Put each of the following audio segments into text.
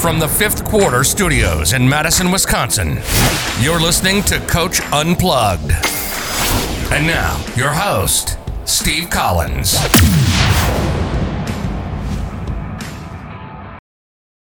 From the fifth quarter studios in Madison, Wisconsin, you're listening to Coach Unplugged. And now, your host, Steve Collins.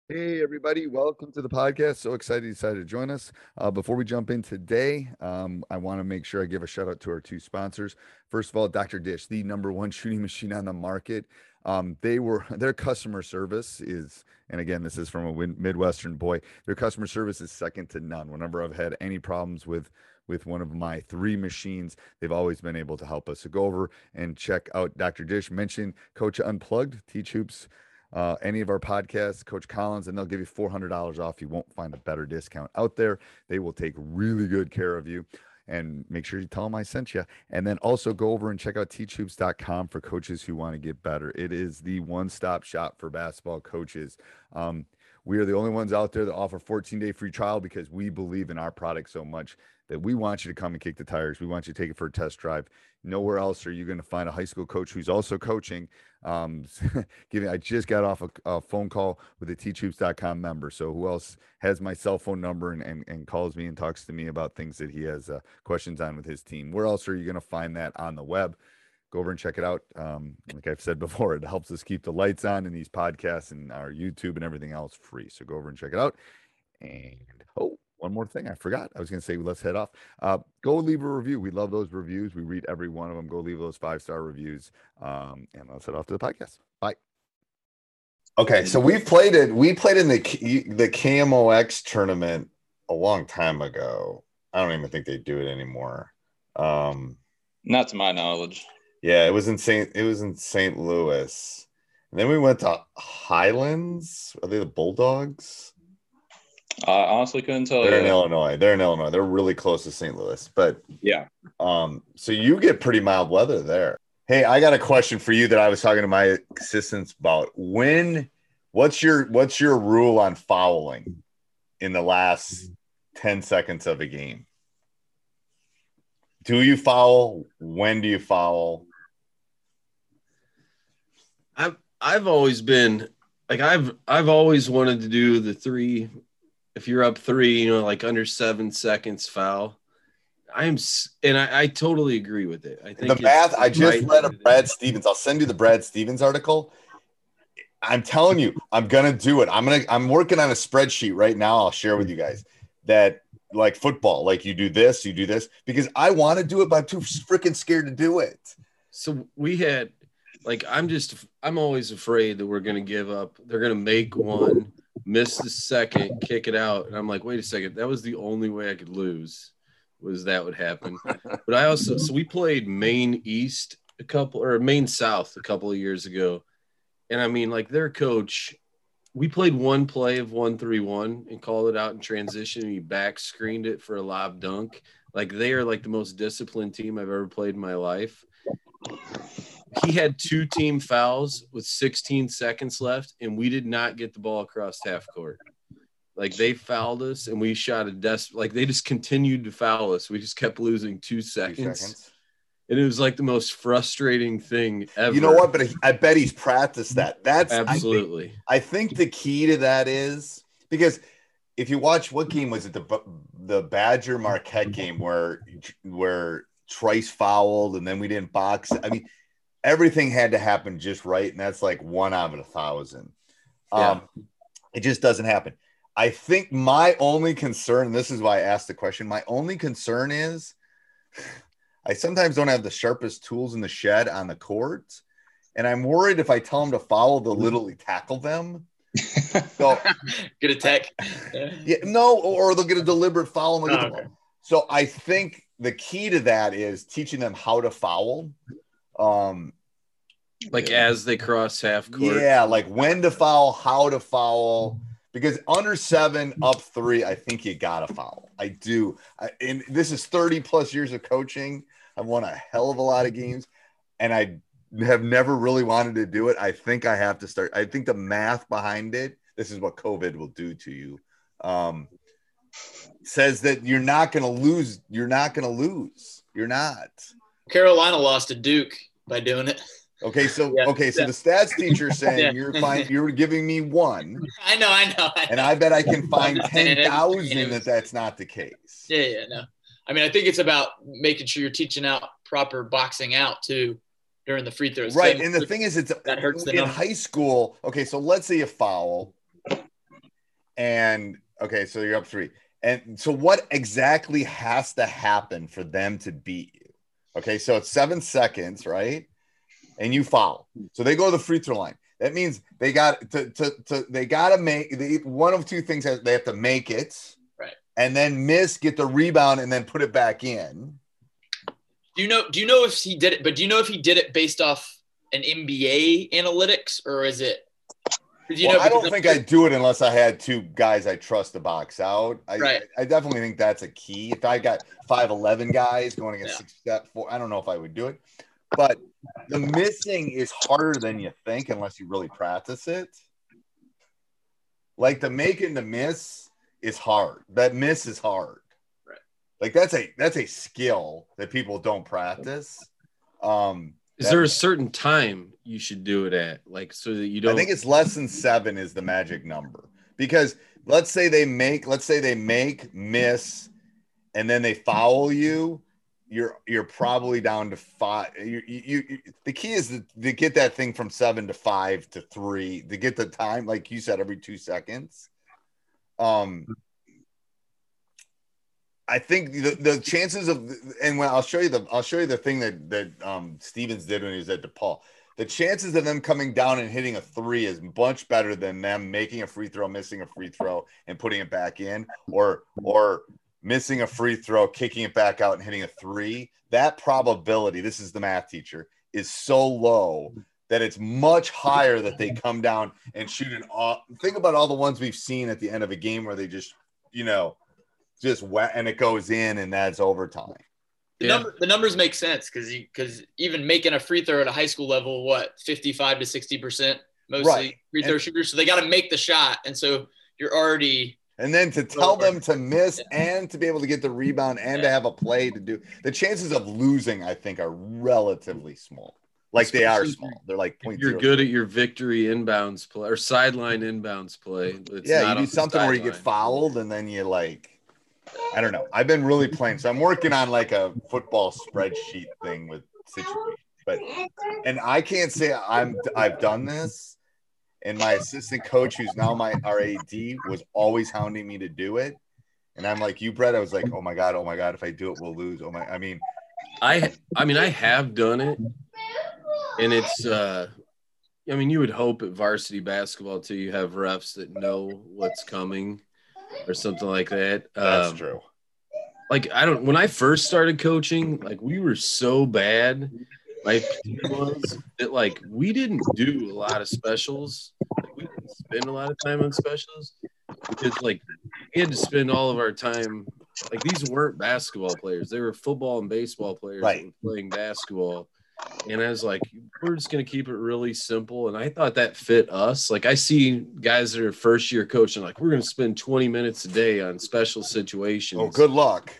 Hey, everybody, welcome to the podcast. So excited you decided to join us. Uh, before we jump in today, um, I want to make sure I give a shout out to our two sponsors. First of all, Dr. Dish, the number one shooting machine on the market. Um, they were their customer service is, and again, this is from a Midwestern boy. Their customer service is second to none. Whenever I've had any problems with with one of my three machines, they've always been able to help us. So go over and check out Dr. Dish. Mention Coach Unplugged, Teach Hoops, uh, any of our podcasts, Coach Collins, and they'll give you $400 off. You won't find a better discount out there. They will take really good care of you and make sure you tell them I sent you. And then also go over and check out teachhoops.com for coaches who want to get better. It is the one stop shop for basketball coaches. Um, we are the only ones out there that offer 14 day free trial because we believe in our product so much that we want you to come and kick the tires. We want you to take it for a test drive. Nowhere else are you going to find a high school coach who's also coaching. Um, giving, I just got off a, a phone call with a teachhoops.com member. So who else has my cell phone number and, and, and calls me and talks to me about things that he has uh, questions on with his team? Where else are you going to find that on the web? Go over and check it out. Um, like I've said before, it helps us keep the lights on in these podcasts and our YouTube and everything else free. So go over and check it out. And oh, one more thing I forgot. I was going to say, let's head off. Uh, go leave a review. We love those reviews. We read every one of them. Go leave those five star reviews. Um, and let's head off to the podcast. Bye. Okay, so we played it. We played in the the KMOX tournament a long time ago. I don't even think they do it anymore. Um, Not to my knowledge. Yeah, it was in Saint. It was in St. Louis. And then we went to Highlands. Are they the Bulldogs? I honestly couldn't tell They're you. in Illinois. They're in Illinois. They're really close to St. Louis. But Yeah. um, so you get pretty mild weather there. Hey, I got a question for you that I was talking to my assistants about. When what's your what's your rule on fouling in the last 10 seconds of a game? Do you foul? When do you foul? I've I've always been like I've I've always wanted to do the three. If you're up three, you know, like under seven seconds foul. I'm and I, I totally agree with it. I think The math, I just right read a Brad. Stevens. I'll send you the Brad Stevens article. I'm telling you, I'm gonna do it. I'm gonna I'm working on a spreadsheet right now. I'll share with you guys that like football, like you do this, you do this, because I want to do it, but I'm too freaking scared to do it. So we had like I'm just I'm always afraid that we're gonna give up. They're gonna make one, miss the second, kick it out, and I'm like, wait a second, that was the only way I could lose. Was that would happen? But I also so we played Maine East a couple or Maine South a couple of years ago, and I mean like their coach. We played one play of one three one and called it out in transition. And he back screened it for a lob dunk. Like they are like the most disciplined team I've ever played in my life he had two team fouls with 16 seconds left, and we did not get the ball across half court. Like they fouled us, and we shot a des. Like they just continued to foul us. We just kept losing two Two seconds, seconds. and it was like the most frustrating thing ever. You know what? But I bet he's practiced that. That's I think- Absolutely. I think the key to that is because if you watch what game was it the the Badger Marquette game where where Trice fouled and then we didn't box. I mean, everything had to happen just right, and that's like one out of a thousand. Um, it just doesn't happen. I think my only concern, this is why I asked the question. My only concern is I sometimes don't have the sharpest tools in the shed on the court. And I'm worried if I tell them to follow they'll literally tackle them. So Get a tech. yeah, no, or they'll get a deliberate foul. And they'll get Oh, the okay. So I think the key to that is teaching them how to foul. Um, Like as they cross half court. Yeah, like when to foul, how to foul. Because under seven, up three, I think you gotta foul. I do. I, and this is 30 plus years of coaching. I've won a hell of a lot of games, and I have never really wanted to do it. I think I have to start. I think the math behind it, this is what COVID will do to you. Um, says that you're not going to lose. You're not going to lose. You're not. Carolina lost to Duke by doing it. Okay, so Yeah. okay, so the stats teacher saying Yeah. you're fine. You're giving me one, I know, I know. I and. I bet I can find ten thousand that that's not the case. Yeah, yeah, no. I mean, I think it's about making sure you're teaching out proper boxing out too during the free throws. Right, So- and the thing is, it's That hurts in number. high school. Okay, so let's say you foul, and okay, so you're up three, and so what exactly has to happen for them to beat you? Okay, so it's seven seconds, right? And you foul, so they go to the free throw line. That means they got to, to, to they got to make they, one of two things. They have to make it, Right. and then miss, get the rebound, and then put it back in. Do you know? Do you know if he did it? But do you know if he did it based off an NBA analytics or is it? 'Cause You well, know, I don't think I'd do it unless I had two guys I trust to box out. I, Right. I, definitely think that's a key. If I got five eleven guys going against Yeah. six step four, I don't know if I would do it. But the missing is harder than you think unless you really practice it. Like the making the miss is hard. That miss is hard. Right. Like that's a that's a skill that people don't practice. Um Is there a certain time you should do it at? Like so that you don't I think it's less than seven is the magic number because let's say they make, let's say they make, miss, and then they foul you. You're you're probably down to five. You, you, you the key is to, to get that thing from seven to five to three to get the time, like you said, every two seconds. Um, I think the, the chances of and when I'll show you the I'll show you the thing that that um Stevens did when he was at DePaul the chances of them coming down and hitting a three is much better than them making a free throw, missing a free throw, and putting it back in, or or missing a free throw, kicking it back out, and hitting a three. That probability, this is the math teacher, is so low that it's much higher that they come down and shoot an off. Think about all the ones we've seen at the end of a game where they just, you know, just wet and it goes in and that's overtime. The, Yeah. number, the numbers make sense because because even making a free throw at a high school level, what fifty five to sixty percent mostly Right. free throw And- shooters, so they got to make the shot, and so you're already And then to tell Lower. them to miss and to be able to get the rebound and to have a play to do the chances of losing, I think, are relatively small. Like they are small. They're like if point you're good at your victory inbounds play or sideline inbounds play. It's yeah, not you do something where you get fouled and then you like I don't know. I've been really playing. So I'm working on like a football spreadsheet thing with situations. But and I can't say I'm I've done this. And my assistant coach, who's now my RAD, was always hounding me to do it. And I'm like, you, Brett. I was like, oh my god, oh my god, if I do it, we'll lose. Oh my, I mean, I I mean I have done it, and it's uh, I mean you would hope at varsity basketball too you have refs that know what's coming, or something like that. that's Um, true. Like I don't when I first started coaching, like we were so bad. My was that like we didn't do a lot of specials. Like, we didn't spend a lot of time on specials because like we had to spend all of our time like these weren't basketball players they were football and baseball players Right. playing basketball and i was like we're just going to keep it really simple and i thought that fit us like i see guys that are first year coaching like we're going to spend 20 minutes a day on special situations Oh, good luck.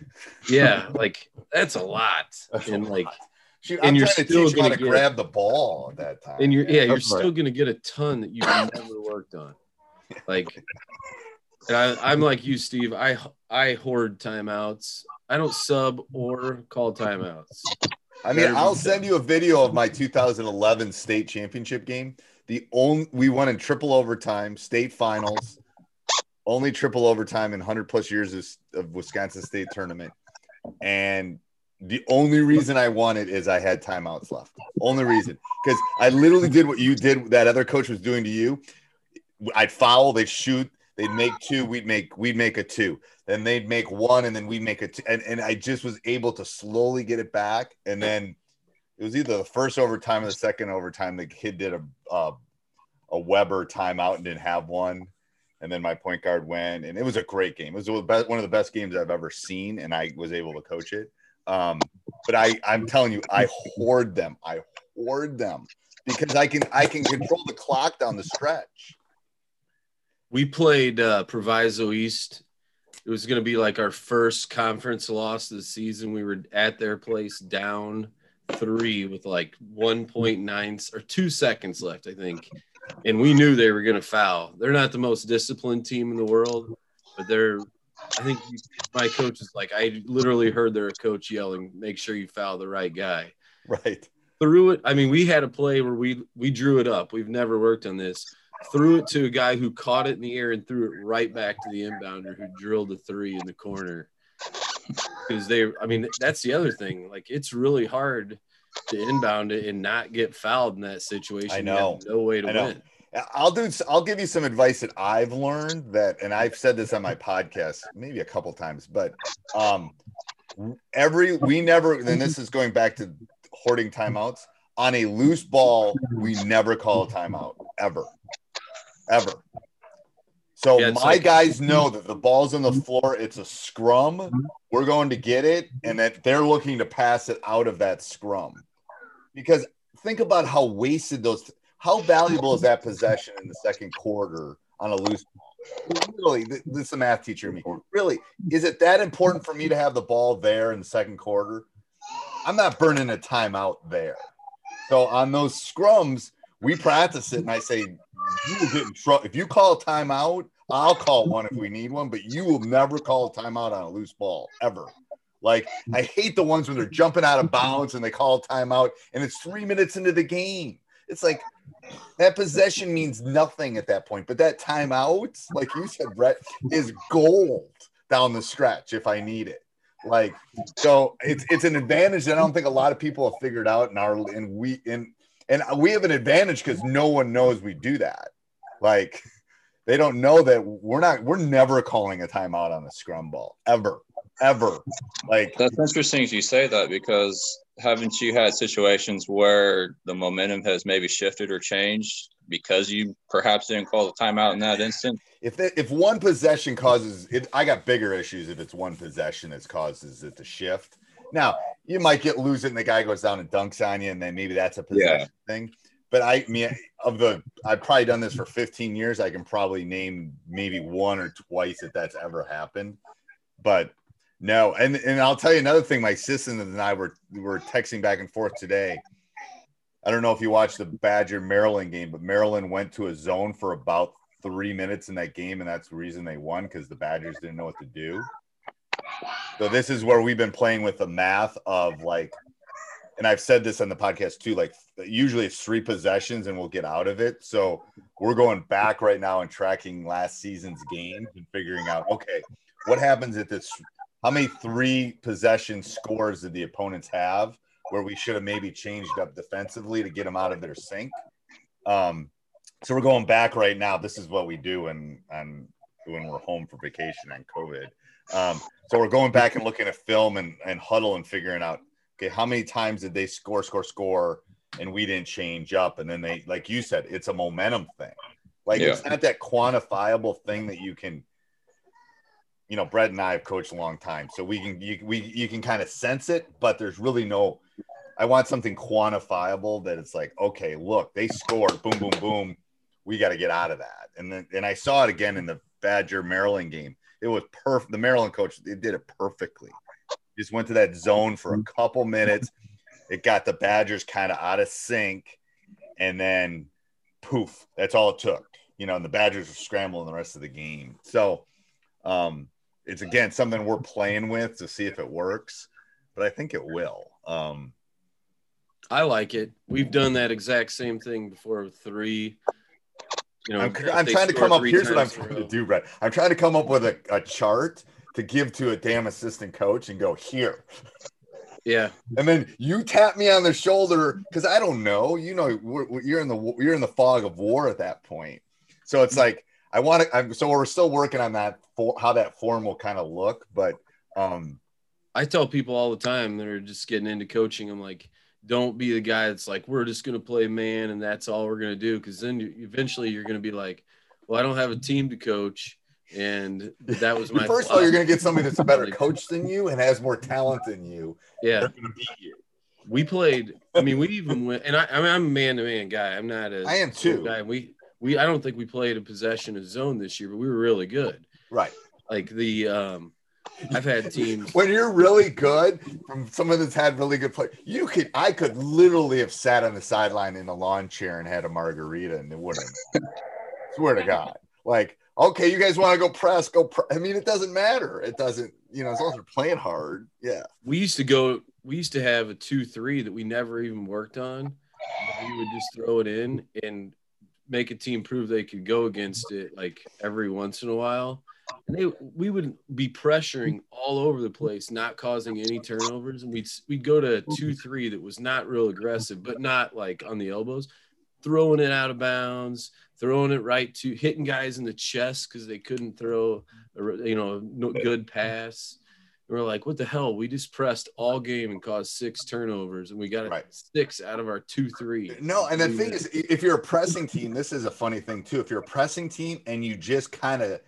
yeah like that's a lot That's a and like lot. Shoot, and I'm you're still how to get- grab the ball at that time. and you're yeah you're right. still going to get a ton that you've never worked on like and I, i'm like you steve i i hoard timeouts i don't sub or call timeouts I mean, I'll send you a video of my 2011 state championship game. The only we won in triple overtime, state finals, only triple overtime in 100 plus years of, of Wisconsin State tournament, and the only reason I won it is I had timeouts left. Only reason because I literally did what you did. That other coach was doing to you. I'd foul, they'd shoot, they'd make two, we'd make we'd make a two. Then they'd make one, and then we'd make a. And, and I just was able to slowly get it back. And then it was either the first overtime or the second overtime. The kid did a a Webber timeout and didn't have one, and then my point guard went, and it was a great game. It was one of the best games I've ever seen, and I was able to coach it. Um, but I, I'm telling you, I hoard them. I hoard them because I can I can control the clock down the stretch. We played uh, Proviso East. It was going to be like our first conference loss of the season. We were at their place down three with like 1.9 or two seconds left, I think. And we knew they were going to foul. They're not the most disciplined team in the world, but they're, I think my coach is like, I literally heard their coach yelling, make sure you foul the right guy. Right. Threw it. I mean, we had a play where we, we drew it up. We've never worked on this. Threw it to a guy who caught it in the air and threw it right back to the inbounder who drilled a three in the corner because they i mean that's the other thing like it's really hard to inbound it and not get fouled in that situation I know. no way to win I'll do. I'll give you some advice that I've learned that, and I've said this on my podcast maybe a couple times, but um, every we never. And this is going back to hoarding timeouts. On a loose ball, we never call a timeout ever, ever. So Yeah, my like- guys know that the ball's on the floor. It's a scrum. We're going to get it, and that they're looking to pass it out of that scrum. Because think about how wasted those. How valuable is that possession in the second quarter on a loose ball? Really, this is a math teacher. Me, really, is it that important for me to have the ball there in the second quarter? I'm not burning a timeout there. So on those scrums, we practice it, and I say, you will get in trouble if you call a timeout. I'll call one if we need one, but you will never call a timeout on a loose ball ever. Like I hate the ones when they're jumping out of bounds and they call timeout, and it's three minutes into the game. It's like that possession means nothing at that point. But that timeout, like you said, Brett, is gold down the stretch if I need it. Like so, it's it's an advantage that I don't think a lot of people have figured out in our and we in and we have an advantage because no one knows we do that. Like they don't know that we're not we're never calling a timeout on a scrum ball ever ever. Like That's interesting as you say that because haven't you had situations where the momentum has maybe shifted or changed because you perhaps didn't call the timeout in that instant? if they, if one possession causes it, I got bigger issues if it's one possession that causes it to shift. Now you might get lose it and the guy goes down and dunks on you, and then maybe that's a possession thing. But I mean, of the I've probably done this for 15 years. I can probably name maybe one or twice that that's ever happened. But no, and and I'll tell you another thing. My sister and I were were texting back and forth today. I don't know if you watched the Badger Maryland game, but Maryland went to a zone for about three minutes in that game, and that's the reason they won because the Badgers didn't know what to do. So this is where we've been playing with the math of like, and I've said this on the podcast too. Like usually it's three possessions and we'll get out of it. So we're going back right now and tracking last season's games and figuring out okay, what happens if this? How many three possession scores did the opponents have where we should have maybe changed up defensively to get them out of their sync? Um, so we're going back right now. This is what we do when and when we're home for vacation on COVID. Um, so we're going back and looking at film and, and Hudl and figuring out okay how many times did they score, score, score, and we didn't change up, and then they like you said, it's a momentum thing. Like it's not that quantifiable thing that you can. You know, Brett and I have coached a long time, so we can you, we you can kind of sense it, but there's really no. I want something quantifiable that it's like, okay, look, they scored, boom, boom, boom. We got to get out of that. And then, and I saw it again in the Badger Maryland game. It was perfect. The Maryland coach, they did it perfectly. Just went to that zone for a couple minutes. It got the Badgers kind of out of sync, and then poof, that's all it took. You know, and the Badgers were scrambling the rest of the game. So, um, it's again something we're playing with to see if it works, but I think it will. Um, I like it. We've done that exact same thing before with three. You know, I'm, I'm trying to come up. Here's what I'm times in a trying to do, Brett. I'm trying to come up with a, a chart to give to a damn assistant coach and go here. Yeah, And then you tap me on the shoulder because I don't know. You know, you're in the you're in the fog of war at that point. So it's like I want to. I'm so we're still working on that for how that form will kind of look. But um, I tell people all the time that are just getting into coaching. I'm like, don't be the guy that's like, we're just going to play man and that's all we're going to do. Because then you, eventually you're going to be like, well, I don't have a team to coach. And that was my First of all, you're going to get somebody that's a better coach than you and has more talent than you. Yeah. They're going to beat you. We played. I mean, we even went, and I, I mean, I'm a man to man guy. I'm not a. I am too. Guy. We we I don't think we played a possession of zone this year, but we were really good. Right. Like the um, I've had teams. when you're really good from someone that's had really good play, you could I could literally have sat on the sideline in a lawn chair and had a margarita and it wouldn't. Swear to God. Like, okay, you guys want to go press, go. I mean, it doesn't matter. It doesn't. You know, as long as we're playing hard. Yeah. We used to go. We used to have a two-three that we never even worked on. We would just throw it in and make a team prove they could go against it like every once in a while. And they, we would be pressuring all over the place, not causing any turnovers. And we'd we'd go to two three that was not real aggressive, but not like on the elbows, throwing it out of bounds, throwing it right to hitting guys in the chest because they couldn't throw a you know no good pass. And we're like, what the hell? We just pressed all game and caused six turnovers, and we got Right. six out of our two three. No, and the thing is, if you're a pressing team, this is a funny thing too. If you're a pressing team and you just kind of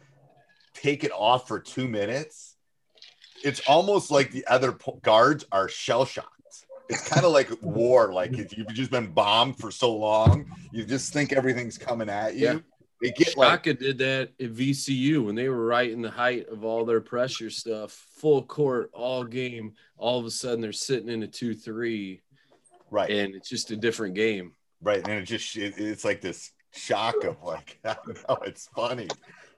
take it off for two minutes, it's almost like the other po- guards are shell shocked. It's kind of like war. Like if you've just been bombed for so long, you just think everything's coming at you. Yeah. They get like Shaka did that at VCU when they were right in the height of all their pressure stuff, full court all game. All of a sudden, they're sitting in a two-three, right, and it's just a different game. right, and it just it, it's like this shock of like, I don't know, it's funny.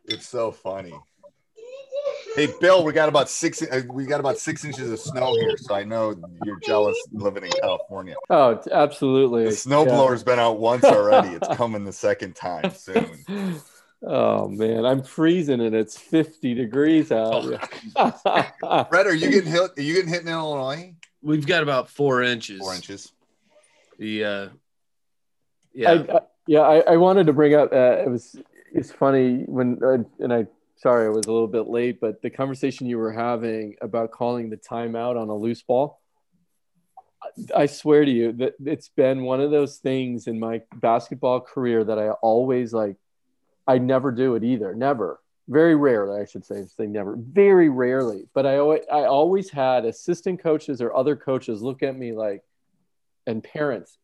It's so funny. Hey Bill, we got about six. Uh, we got about six inches of snow here, so I know you're jealous living in California. Oh, absolutely. The snowblower's been out once already. It's coming the second time soon. Oh man, I'm freezing and it's 50 degrees out. Fred, are you getting hit? Are you getting hit in Illinois? We've got about four inches. Four inches. The uh, I, yeah, I, yeah, I, I wanted to bring up. Uh, it was it's funny when uh, and I sorry I was a little bit late, but the conversation you were having about calling the timeout on a loose ball. I swear to you that it's been one of those things in my basketball career that I always like. I never do it either. Never. Very rarely, I should say. Say never. Very rarely. But I always, I always had assistant coaches or other coaches look at me like, and parents.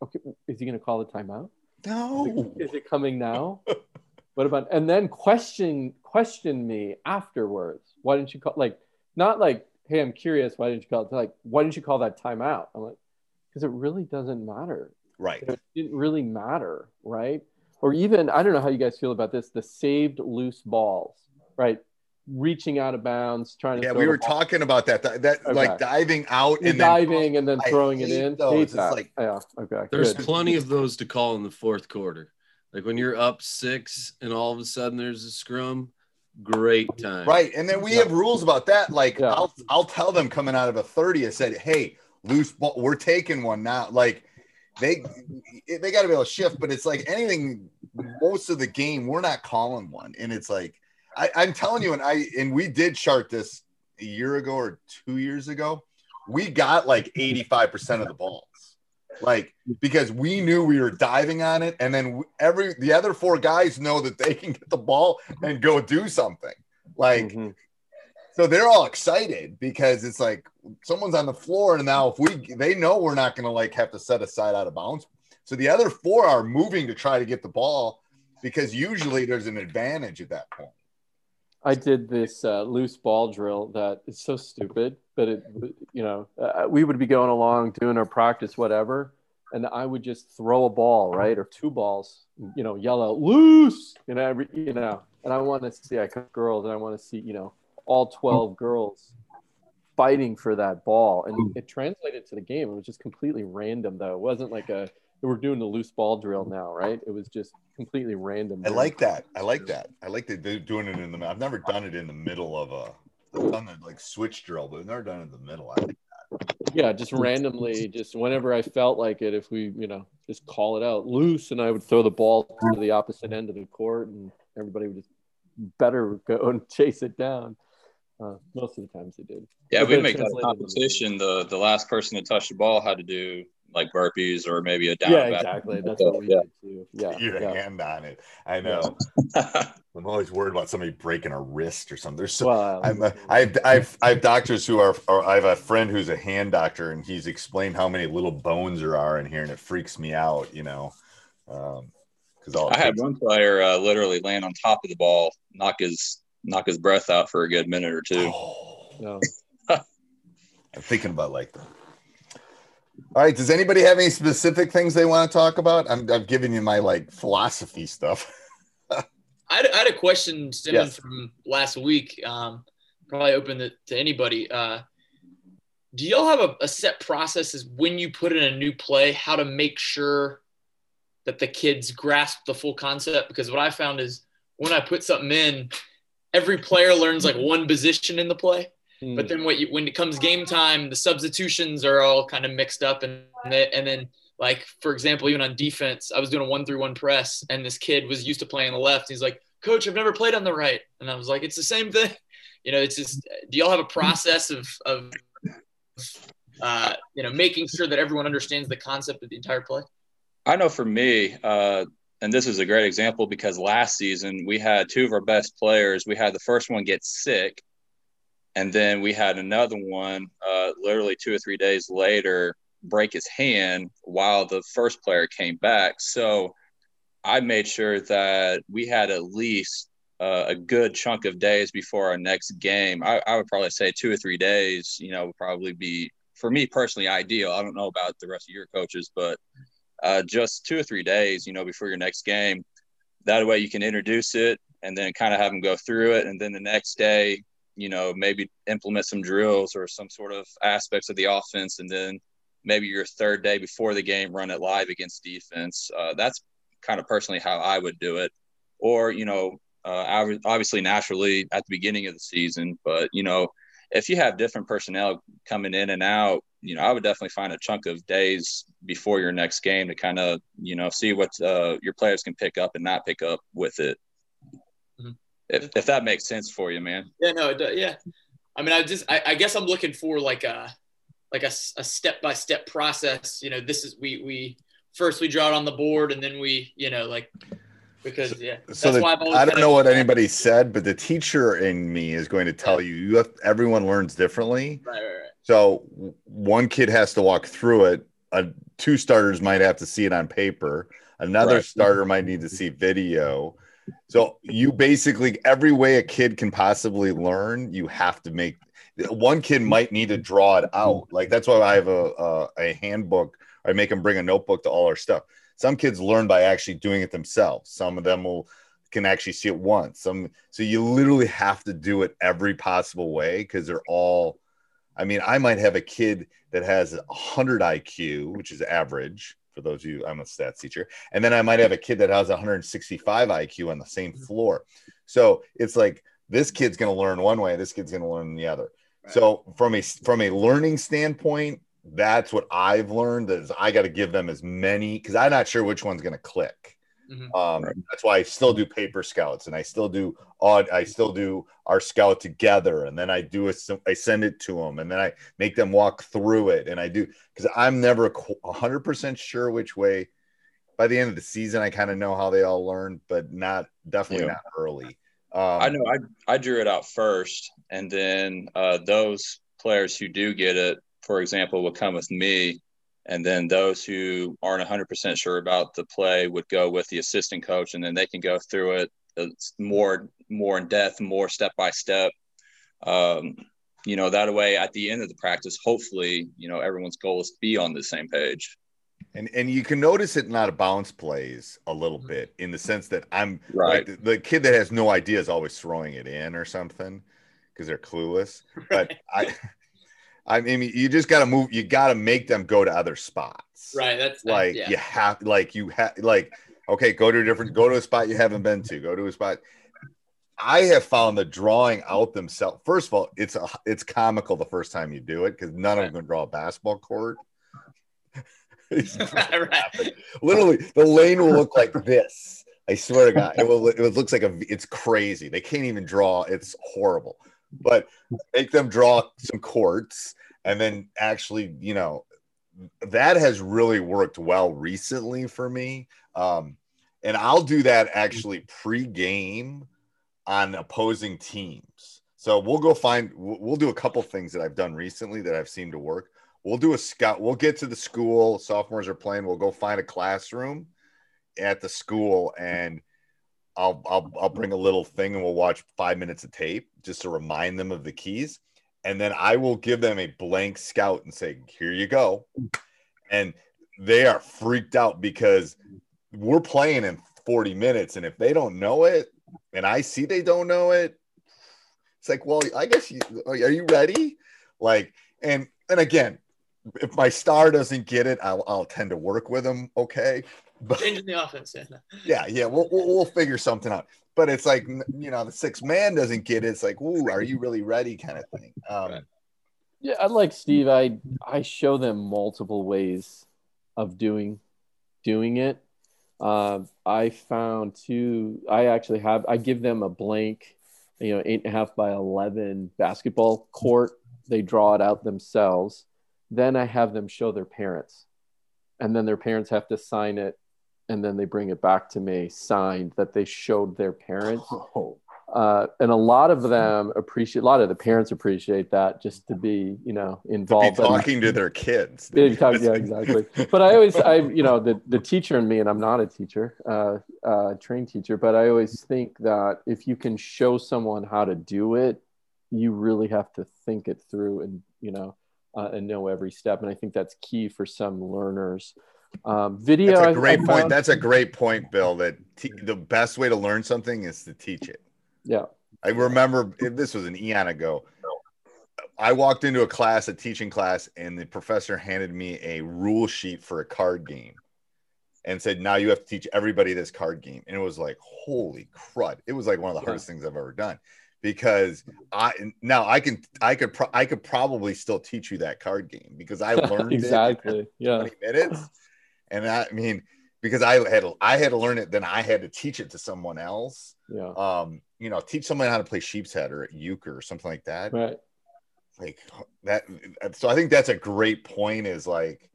Okay, is he going to call the timeout? No. Is it coming now? what about and then question question me afterwards? Why didn't you call like not like hey I'm curious why didn't you call it like why didn't you call that timeout? I'm like because it really doesn't matter. Right. It didn't really matter, right? Or even I don't know how you guys feel about this the saved loose balls, right? Reaching out of bounds, trying to Yeah, throw we were ball. talking about that. That, that, Okay. like diving out You're and then diving and then I throwing it in. those. Hate It's that. like- yeah, okay. there's good. plenty of those to call in the fourth quarter. Like when you're up six and all of a sudden there's a scrum, great time. Right. And then we Yeah. have rules about that. Like Yeah. I'll I'll tell them coming out of a 30, I said, hey, loose ball, we're taking one now. Like they they got to be able to shift, but it's like anything most of the game, we're not calling one. And it's like I, I'm telling you, and I and we did chart this a year ago or two years ago. We got like 85% of the balls. Like because we knew we were diving on it, and then every the other four guys know that they can get the ball and go do something. Like Mhm. so they're all excited because it's like someone's on the floor, and now if we they know we're not gonna like have to set aside out of bounds. So the other four are moving to try to get the ball because usually there's an advantage at that point. I did this uh, loose ball drill that is so stupid, but it, you know, uh, we would be going along doing our practice, whatever, and I would just throw a ball, right, or two balls, you know, yell out loose, you know, every, you know, and I want to see, I coach girls, and I want to see, you know, all twelve girls fighting for that ball, and it translated to the game. It was just completely random, though. It wasn't like a we're doing the loose ball drill now, right? It was just completely random. I like that. I like that. I like that they're doing it in the. I've never done it in the middle of a. I've done the like switch drill, but I've never done it in the middle. I like that. yeah just randomly just whenever i felt like it if we you know just call it out loose and i would throw the ball to the opposite end of the court and everybody would just better go and chase it down Uh, most of the times they did. Yeah, we make that a competition. The the last person to touch the ball had to do like burpees or maybe a down Yeah, and back. exactly. That's what we Yeah. did too. Yeah, Your yeah. hand on it. I know. I'm always worried about somebody breaking a wrist or something. There's so Well, I'm a, I've I've I've doctors who are or I have a friend who's a hand doctor and he's explained how many little bones there are in here and it freaks me out, you know. Um because all I had one player uh, literally land on top of the ball, knock his knock his breath out for a good minute or two. Oh, No. I'm thinking about like that. All right. Does anybody have any specific things they want to talk about? I'm I'm giving you my like philosophy stuff. I had, I had a question stemming Yes. from last week. Um, probably open it to anybody. Uh, do y'all have a, a set process as when you put in a new play, how to make sure that the kids grasp the full concept? Because what I found is when I put something in, every player learns like one position in the play. Hmm. But then what you, when it comes game time, the substitutions are all kind of mixed up, and and then like for example, even on defense, I was doing a one through one press, and this kid was used to playing on the left. He's like, "Coach, I've never played on the right," and I was like, "It's the same thing." You know, it's just. Do y'all have a process of of uh, you know making sure that everyone understands the concept of the entire play? I know for me, uh, and this is a great example because last season we had two of our best players. We had the first one get sick, and then we had another one, uh, literally two or three days later, break his hand while the first player came back. So I made sure that we had at least uh, a good chunk of days before our next game. I, I would probably say two or three days, you know, would probably be, for me personally, ideal. I don't know about the rest of your coaches, but uh, just two or three days, you know, before your next game. That way you can introduce it and then kind of have them go through it. And then the next day, you know, maybe implement some drills or some sort of aspects of the offense. And then maybe your third day before the game, run it live against defense. Uh, that's kind of personally how I would do it. Or, you know, uh, obviously naturally at the beginning of the season, but, you know, if you have different personnel coming in and out, you know, I would definitely find a chunk of days before your next game to kind of, you know, see what uh, your players can pick up and not pick up with it. If, if that makes sense for you, man. Yeah, no, it, does. yeah. I mean, I just, I, I guess I'm looking for like a, like a, a step by step process. You know, this is we we first we draw it on the board and then we, you know, like because yeah, that's so the- why I've always I don't know what anybody said, but the teacher in me is going to tell you you have everyone learns differently. Right, right, right. So one kid has to walk through it. Uh, two starters might have to see it on paper. Another Right. starter might need to see video. So you basically every way a kid can possibly learn, you have to make. One kid might need to draw it out. Like that's why I have a a, a handbook. I make them bring a notebook to all our stuff. Some kids learn by actually doing it themselves. Some of them will can actually see it once. Some so you literally have to do it every possible way because they're all I mean, I might have a kid that has a 100 IQ, which is average for those of you, I'm a stats teacher. And then I might have a kid that has 165 IQ on the same mm-hmm. floor. So it's like this kid's going to learn one way, this kid's going to learn the other. So from a from a learning standpoint, that's what I've learned is I got to give them as many because I'm not sure which one's going to click. Mhm. Um, That's why I still do paper scouts and I still do odd. I still do our scout together, and then I do a, I send it to them, and then I make them walk through it, and I do because I'm never a hundred percent sure which way. By the end of the season, I kind of know how they all learn, but not definitely Yeah. not early. Um, I know I, I drew it out first, and then uh, those players who do get it, for example, will come with me, and then those who aren't 100% sure about the play would go with the assistant coach, and then they can go through it it's more more in depth, more step by step. Um, you know that way, at the end of the practice, hopefully, you know everyone's goal is to be on the same page. And and you can notice it in out of bounds plays a little bit in the sense that I'm Right. like the, the kid that has no idea is always throwing it in or something because they're clueless. But I I mean you just gotta move you gotta make them go to other spots. Right. That's uh, Like yeah. you have like you have like okay, go to a different go to a spot you haven't been to, go to a spot. I have found the drawing out themselves. First of all, it's a, it's comical the first time you do it because none of them can draw a basketball court. right. Literally, the lane will look like this. I swear to God, it will. It looks like a. It's crazy. They can't even draw. It's horrible. but make them draw some courts and then actually, you know, that has really worked well recently for me. Um, and I'll do that actually pre-game on opposing teams. So we'll go find we'll do a couple things that I've done recently that I've seen to work. We'll do a scout. We'll get to the school. Sophomores are playing. We'll go find a classroom at the school and I'll, I'll I'll bring a little thing and we'll watch five minutes of tape just to remind them of the keys. And then I will give them a blank scout and say, here you go. And they are freaked out because we're playing in 40 minutes. And if they don't know it, and I see they don't know it, it's like, well, I guess you are you ready? Like, and and again, if my star doesn't get it, I'll, I'll tend to work with them. Okay. But, Changing the offense. Yeah. Yeah. We'll, we'll, we'll figure something out. But it's like, you know, the six man doesn't get it. It's like, ooh, are you really ready? Kind of thing. Um. Yeah. I like Steve. I, I show them multiple ways of doing, doing it. Uh, I found two, I actually have, I give them a blank, you know, eight and a half by 11 basketball court. They draw it out themselves. Then I have them show their parents and then their parents have to sign it and then they bring it back to me signed that they showed their parents. Oh. Uh, and a lot of them appreciate a lot of the parents appreciate that just to be you know involved. to talking to their kids. Talk, yeah exactly. But i always i you know the, the teacher in me and i'm not a teacher uh, uh, trained teacher but i always think that if you can show someone how to do it you really have to think it through and you know uh, and know every step. And i think that's key for some learners um, video. That's a great I, I point. Found... That's a great point, Bill. That t- the best way to learn something is to teach it. Yeah. I remember this was an eon ago. I walked into a class, a teaching class, and the professor handed me a rule sheet for a card game and said, Now you have to teach everybody this card game. And it was like, Holy crud. It was like one of the hardest things I've ever done because I now I can I could pro- I could probably still teach you that card game because I learned exactly yeah 20 minutes and I mean, because I had I had to learn it, then I had to teach it to someone else. Yeah. Um, you know, teach someone how to play Sheepshead or euchre or something like that. Right. Like that. So I think that's a great point. Is like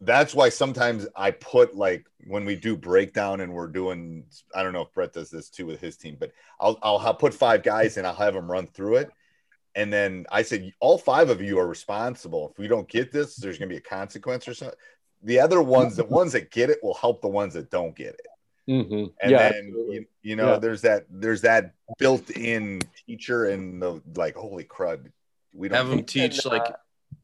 that's why sometimes I put like when we do breakdown and we're doing I don't know if Brett does this too with his team, but I'll I'll put five guys and I'll have them run through it. And then I said, all five of you are responsible. If we don't get this, there's going to be a consequence or something the other ones, the ones that get it will help the ones that don't get it. Mm-hmm. And yeah, then you, you, know, yeah. there's that there's that built-in teacher and the like. Holy crud, we don't have them teach like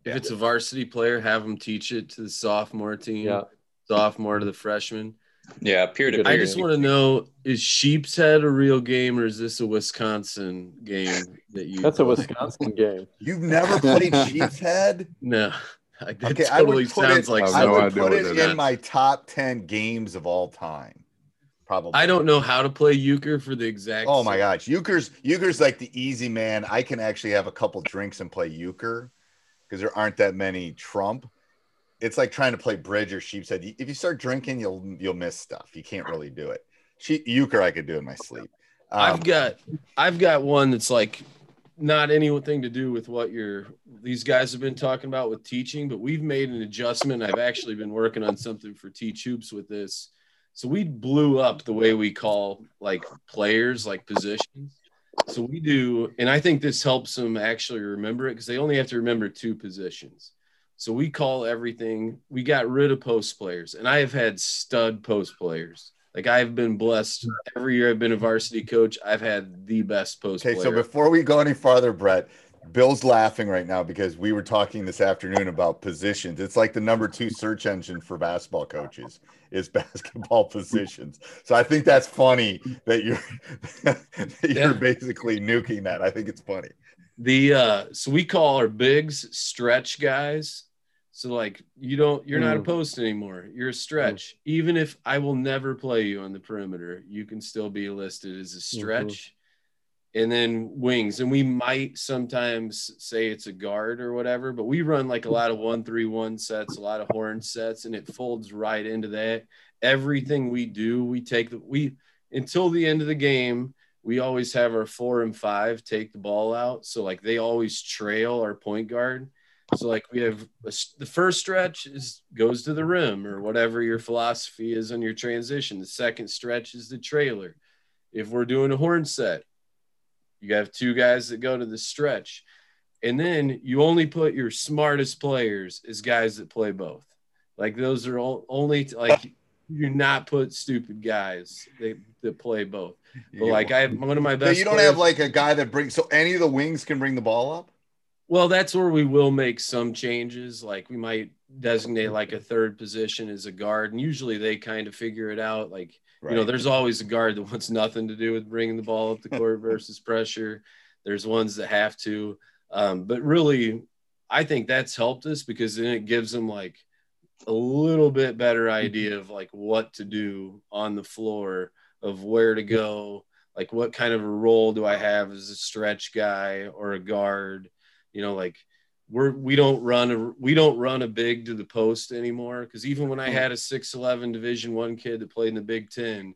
if it's a varsity player, have them teach it to the sophomore team, yeah. sophomore to the freshman. Yeah, peer to peer. I just want to know: is Sheepshead a real game, or is this a Wisconsin game that you? That's play? a Wisconsin game. You've never played Sheepshead? No. It okay, totally I would put sounds it, like I would put it in my top ten games of all time. Probably. I don't know how to play euchre for the exact. Oh my gosh, euchre's euchre's like the easy man. I can actually have a couple drinks and play euchre because there aren't that many trump. It's like trying to play bridge or Sheepshead. If you start drinking, you'll you'll miss stuff. You can't really do it. She, euchre, I could do in my sleep. Um, I've got I've got one that's like not anything to do with what you're these guys have been talking about with teaching, but we've made an adjustment. I've actually been working on something for Teach Hoops with this. So we blew up the way we call like players, like positions. So we do, and I think this helps them actually remember it because they only have to remember two positions. So we call everything, we got rid of post players, and I have had stud post players. Like I've been blessed every year I've been a varsity coach. I've had the best post. Okay, so before we go any farther, Brett, Bill's laughing right now because we were talking this afternoon about positions. It's like the number two search engine for basketball coaches is basketball positions. So I think that's funny that you're that you're yeah. basically nuking that. I think it's funny. The uh so we call our bigs stretch guys so like you don't you're mm. not a mm. post anymore. You're a stretch. Mm. Even if I will never play you on the perimeter, you can still be listed as a mm-hmm. stretch. Mm-hmm. And then wings. And we might sometimes say it's a guard or whatever, but we run like a lot of one three one sets, a lot of horn sets, and it folds right into that. Everything we do, we take the we until the end of the game, we always have our four and five take the ball out. So like they always trail our point guard. So like we have a, the first stretch is goes to the rim or whatever your philosophy is on your transition. The second stretch is the trailer. If we're doing a horn set, you have two guys that go to the stretch. And then you only put your smartest players as guys that play both. Like those are all, only like you not put stupid guys that, that play both. But like I have one of my best. you don't players, have like a guy that brings so any of the wings can bring the ball up. Well, that's where we will make some changes. Like we might designate like a third position as a guard, and usually they kind of figure it out. Like you know, there's always a guard that wants nothing to do with bringing the ball up the court versus pressure. There's ones that have to, um, but really, I think that's helped us because then it gives them like a little bit better idea of like what to do on the floor, of where to go, like what kind of a role do I have as a stretch guy or a guard you know like we're we don't run a we don't run a big to the post anymore because even when i had a 6'11 division one kid that played in the big 10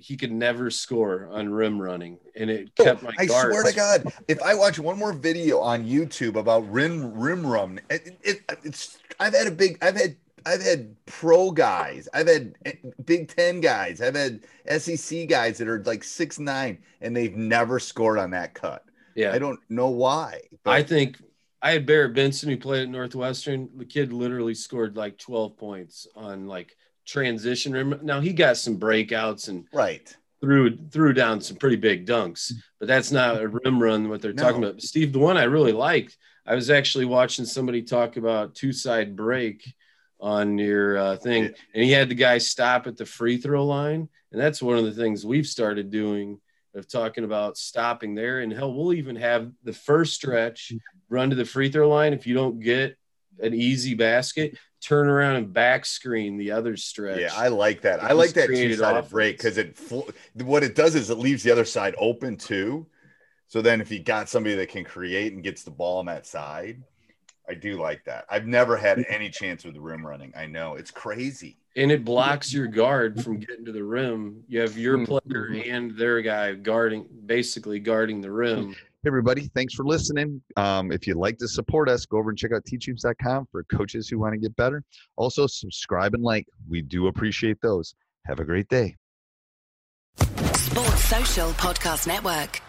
he could never score on rim running and it kept my guard. I swear to God, if I watch one more video on YouTube about rim rim run, it, it, it's I've had a big I've had I've had pro guys, I've had eh, Big Ten guys, I've had SEC guys that are like six nine, and they've never scored on that cut. Yeah I don't know why. but- i think i had barrett benson who played at northwestern the kid literally scored like 12 points on like transition rim now he got some breakouts and right. threw threw down some pretty big dunks, but that's not a rim run what they're talking about. Steve, the one I really liked, I was actually watching somebody talk about two side break on your uh, thing, and he had the guy stop at the free throw line, and that's one of the things we've started doing of talking about stopping there. And hell, we'll even have the first stretch run to the free throw line. If you don't get an easy basket, turn around and back screen the other stretch. Yeah, I like that. I like that two sided break because it what it does is it leaves the other side open too. So then if you got somebody that can create and gets the ball on that side, I do like that. I've never had any chance with the rim running. I know it's crazy. And it blocks your guard from getting to the rim. You have your player and their guy guarding, basically guarding the rim. Hey everybody, thanks for listening. Um, if you'd like to support us, go over and check out teachhoops.com for coaches who want to get better. Also, subscribe and like. We do appreciate those. Have a great day. Sports Social Podcast Network.